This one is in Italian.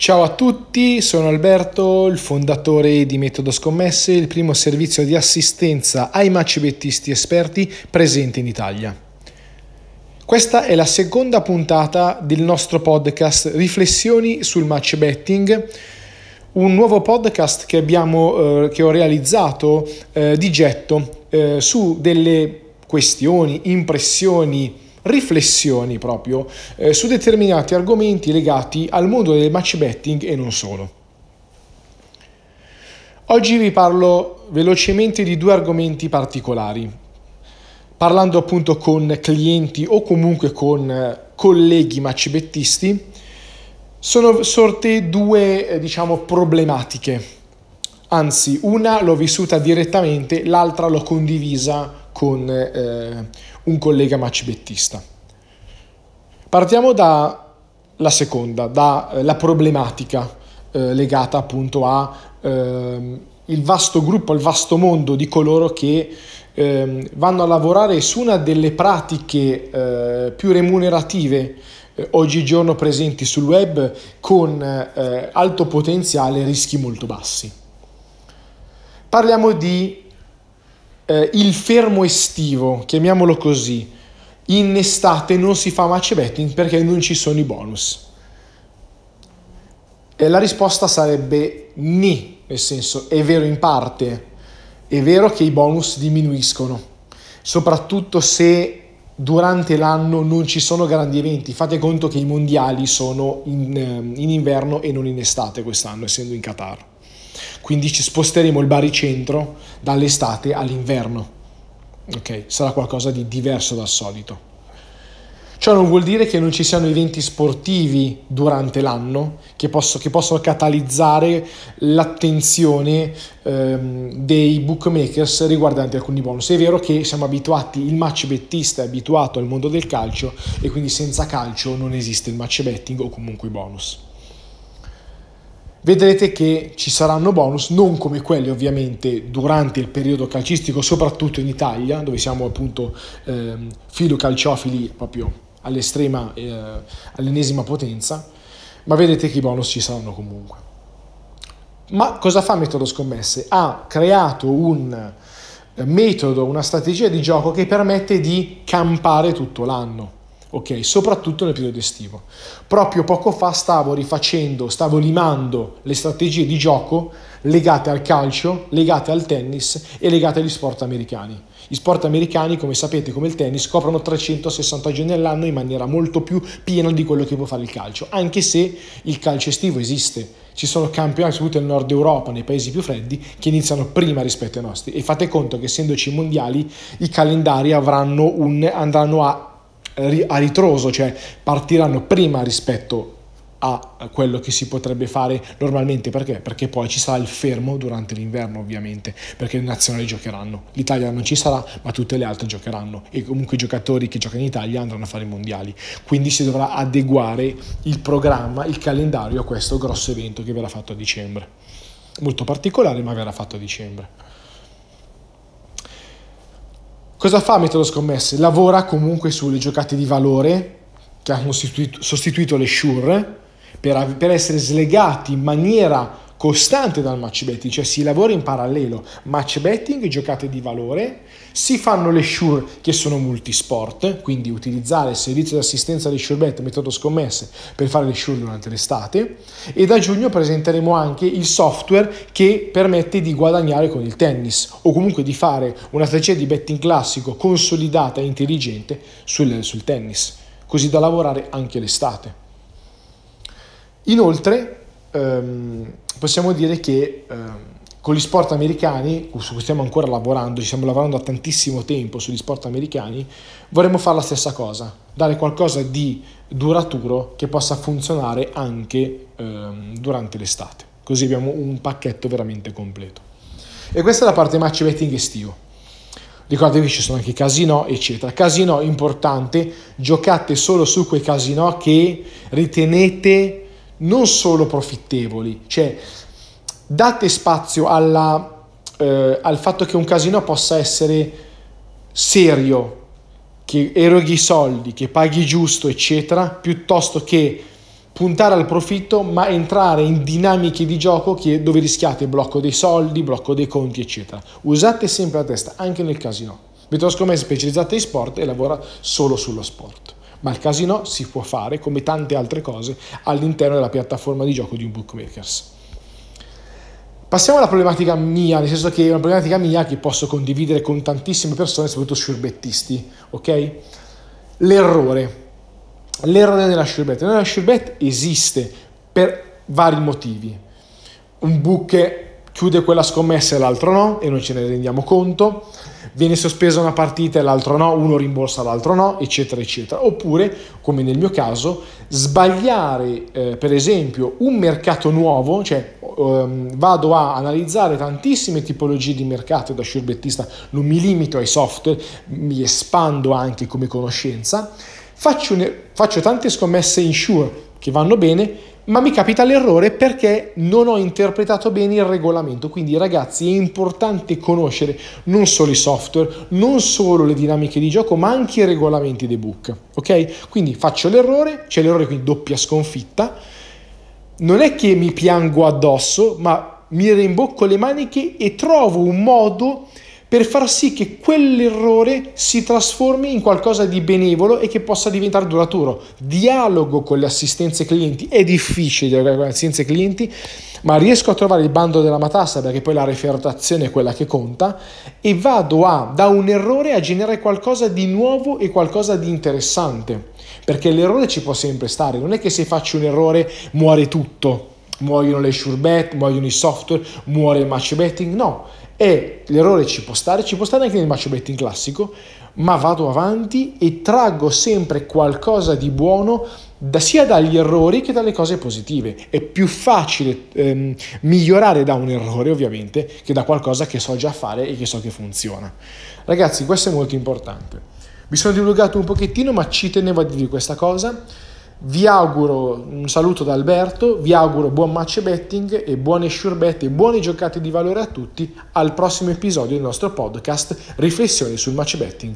Ciao a tutti, sono Alberto, il fondatore di Metodo Scommesse, il primo servizio di assistenza ai matchbettisti esperti presenti in Italia. Questa è la seconda puntata del nostro podcast Riflessioni sul match betting, un nuovo podcast che, abbiamo, eh, che ho realizzato eh, di getto eh, su delle questioni, impressioni, riflessioni proprio eh, su determinati argomenti legati al mondo del match betting e non solo. Oggi vi parlo velocemente di due argomenti particolari, parlando appunto con clienti o comunque con eh, colleghi matchbettisti, sono sorte due eh, diciamo problematiche. Anzi, una l'ho vissuta direttamente, l'altra l'ho condivisa con eh, un collega matchbettista. Partiamo dalla seconda, dalla problematica eh, legata appunto al eh, vasto gruppo, al vasto mondo di coloro che eh, vanno a lavorare su una delle pratiche eh, più remunerative eh, oggigiorno presenti sul web con eh, alto potenziale e rischi molto bassi. Parliamo di eh, il fermo estivo, chiamiamolo così, in estate non si fa match betting perché non ci sono i bonus? E la risposta sarebbe ni, nel senso è vero in parte, è vero che i bonus diminuiscono, soprattutto se durante l'anno non ci sono grandi eventi. Fate conto che i mondiali sono in, ehm, in inverno e non in estate quest'anno, essendo in Qatar. Quindi ci sposteremo il baricentro dall'estate all'inverno. Ok, sarà qualcosa di diverso dal solito. Ciò non vuol dire che non ci siano eventi sportivi durante l'anno che, posso, che possono catalizzare l'attenzione ehm, dei bookmakers riguardanti alcuni bonus. È vero che siamo abituati, il match bettista è abituato al mondo del calcio e quindi senza calcio non esiste il match betting o comunque i bonus vedrete che ci saranno bonus, non come quelli ovviamente durante il periodo calcistico, soprattutto in Italia, dove siamo appunto eh, filo calciofili proprio all'estrema, eh, all'ennesima potenza, ma vedete che i bonus ci saranno comunque. Ma cosa fa Metodo Scommesse? Ha creato un eh, metodo, una strategia di gioco che permette di campare tutto l'anno ok? Soprattutto nel periodo estivo. Proprio poco fa stavo rifacendo, stavo limando le strategie di gioco legate al calcio, legate al tennis e legate agli sport americani. Gli sport americani, come sapete, come il tennis, coprono 360 giorni all'anno in maniera molto più piena di quello che può fare il calcio, anche se il calcio estivo esiste. Ci sono campionati, soprattutto nel nord Europa, nei paesi più freddi, che iniziano prima rispetto ai nostri. E fate conto che essendoci mondiali, i calendari un, andranno a a ritroso, cioè partiranno prima rispetto a quello che si potrebbe fare normalmente. Perché? Perché poi ci sarà il fermo durante l'inverno ovviamente perché le nazionali giocheranno. l'Italia non ci sarà ma tutte le altre giocheranno. E comunque i giocatori che giocano in Italia andranno a fare i mondiali. Quindi si dovrà adeguare il programma, il calendario a questo grosso evento che verrà fatto a dicembre. Molto particolare ma verrà fatto a dicembre Cosa fa Metodo Scommesse? Lavora comunque sulle giocate di valore che hanno sostituito, sostituito le sure per, per essere slegati in maniera costante dal match betting, cioè si lavora in parallelo, match betting, giocate di valore, si fanno le sure che sono multisport, quindi utilizzare il servizio di assistenza di SureBet, metodo scommesse, per fare le sure durante l'estate e da giugno presenteremo anche il software che permette di guadagnare con il tennis o comunque di fare una strategia di betting classico consolidata e intelligente sul, sul tennis, così da lavorare anche l'estate. Inoltre, ehm, possiamo dire che eh, con gli sport americani, su cui stiamo ancora lavorando, ci stiamo lavorando da tantissimo tempo sugli sport americani, vorremmo fare la stessa cosa, dare qualcosa di duraturo che possa funzionare anche eh, durante l'estate. Così abbiamo un pacchetto veramente completo. E questa è la parte match betting estivo. Ricordatevi che ci sono anche casino, eccetera. Casino importante, giocate solo su quei casino che ritenete non solo profittevoli, cioè date spazio alla, eh, al fatto che un casino possa essere serio, che eroghi soldi, che paghi giusto, eccetera, piuttosto che puntare al profitto, ma entrare in dinamiche di gioco che, dove rischiate blocco dei soldi, blocco dei conti, eccetera. Usate sempre la testa, anche nel casino. Metodo scommesse specializzata in sport e lavora solo sullo sport. Ma il casino si può fare, come tante altre cose, all'interno della piattaforma di gioco di un bookmakers. Passiamo alla problematica mia, nel senso che è una problematica mia che posso condividere con tantissime persone, soprattutto sciurbettisti, ok? L'errore. L'errore nella sciurbetta. Nella sciurbetta esiste per vari motivi. Un book chiude quella scommessa e l'altro no, e noi ce ne rendiamo conto viene sospesa una partita e l'altro no, uno rimborsa l'altro no, eccetera, eccetera. Oppure, come nel mio caso, sbagliare eh, per esempio un mercato nuovo, cioè ehm, vado a analizzare tantissime tipologie di mercato da sciurbettista, non mi limito ai software, mi espando anche come conoscenza, faccio, faccio tante scommesse in sure che vanno bene, ma mi capita l'errore perché non ho interpretato bene il regolamento. Quindi ragazzi è importante conoscere non solo i software, non solo le dinamiche di gioco, ma anche i regolamenti dei book. Ok? Quindi faccio l'errore, c'è l'errore quindi doppia sconfitta. Non è che mi piango addosso, ma mi rimbocco le maniche e trovo un modo per far sì che quell'errore si trasformi in qualcosa di benevolo e che possa diventare duraturo. Dialogo con le assistenze clienti, è difficile dialogare con le assistenze clienti, ma riesco a trovare il bando della matassa perché poi la refertazione è quella che conta e vado a, da un errore a generare qualcosa di nuovo e qualcosa di interessante. Perché l'errore ci può sempre stare, non è che se faccio un errore muore tutto, muoiono le sure bet, muoiono i software, muore il match betting, no, e l'errore ci può stare, ci può stare anche nel match betting classico, ma vado avanti e traggo sempre qualcosa di buono da, sia dagli errori che dalle cose positive. È più facile ehm, migliorare da un errore, ovviamente, che da qualcosa che so già fare e che so che funziona. Ragazzi, questo è molto importante. Mi sono divulgato un pochettino, ma ci tenevo a dirvi questa cosa. Vi auguro un saluto da Alberto, vi auguro buon match betting e buone sure bet e buone giocate di valore a tutti al prossimo episodio del nostro podcast Riflessioni sul match betting.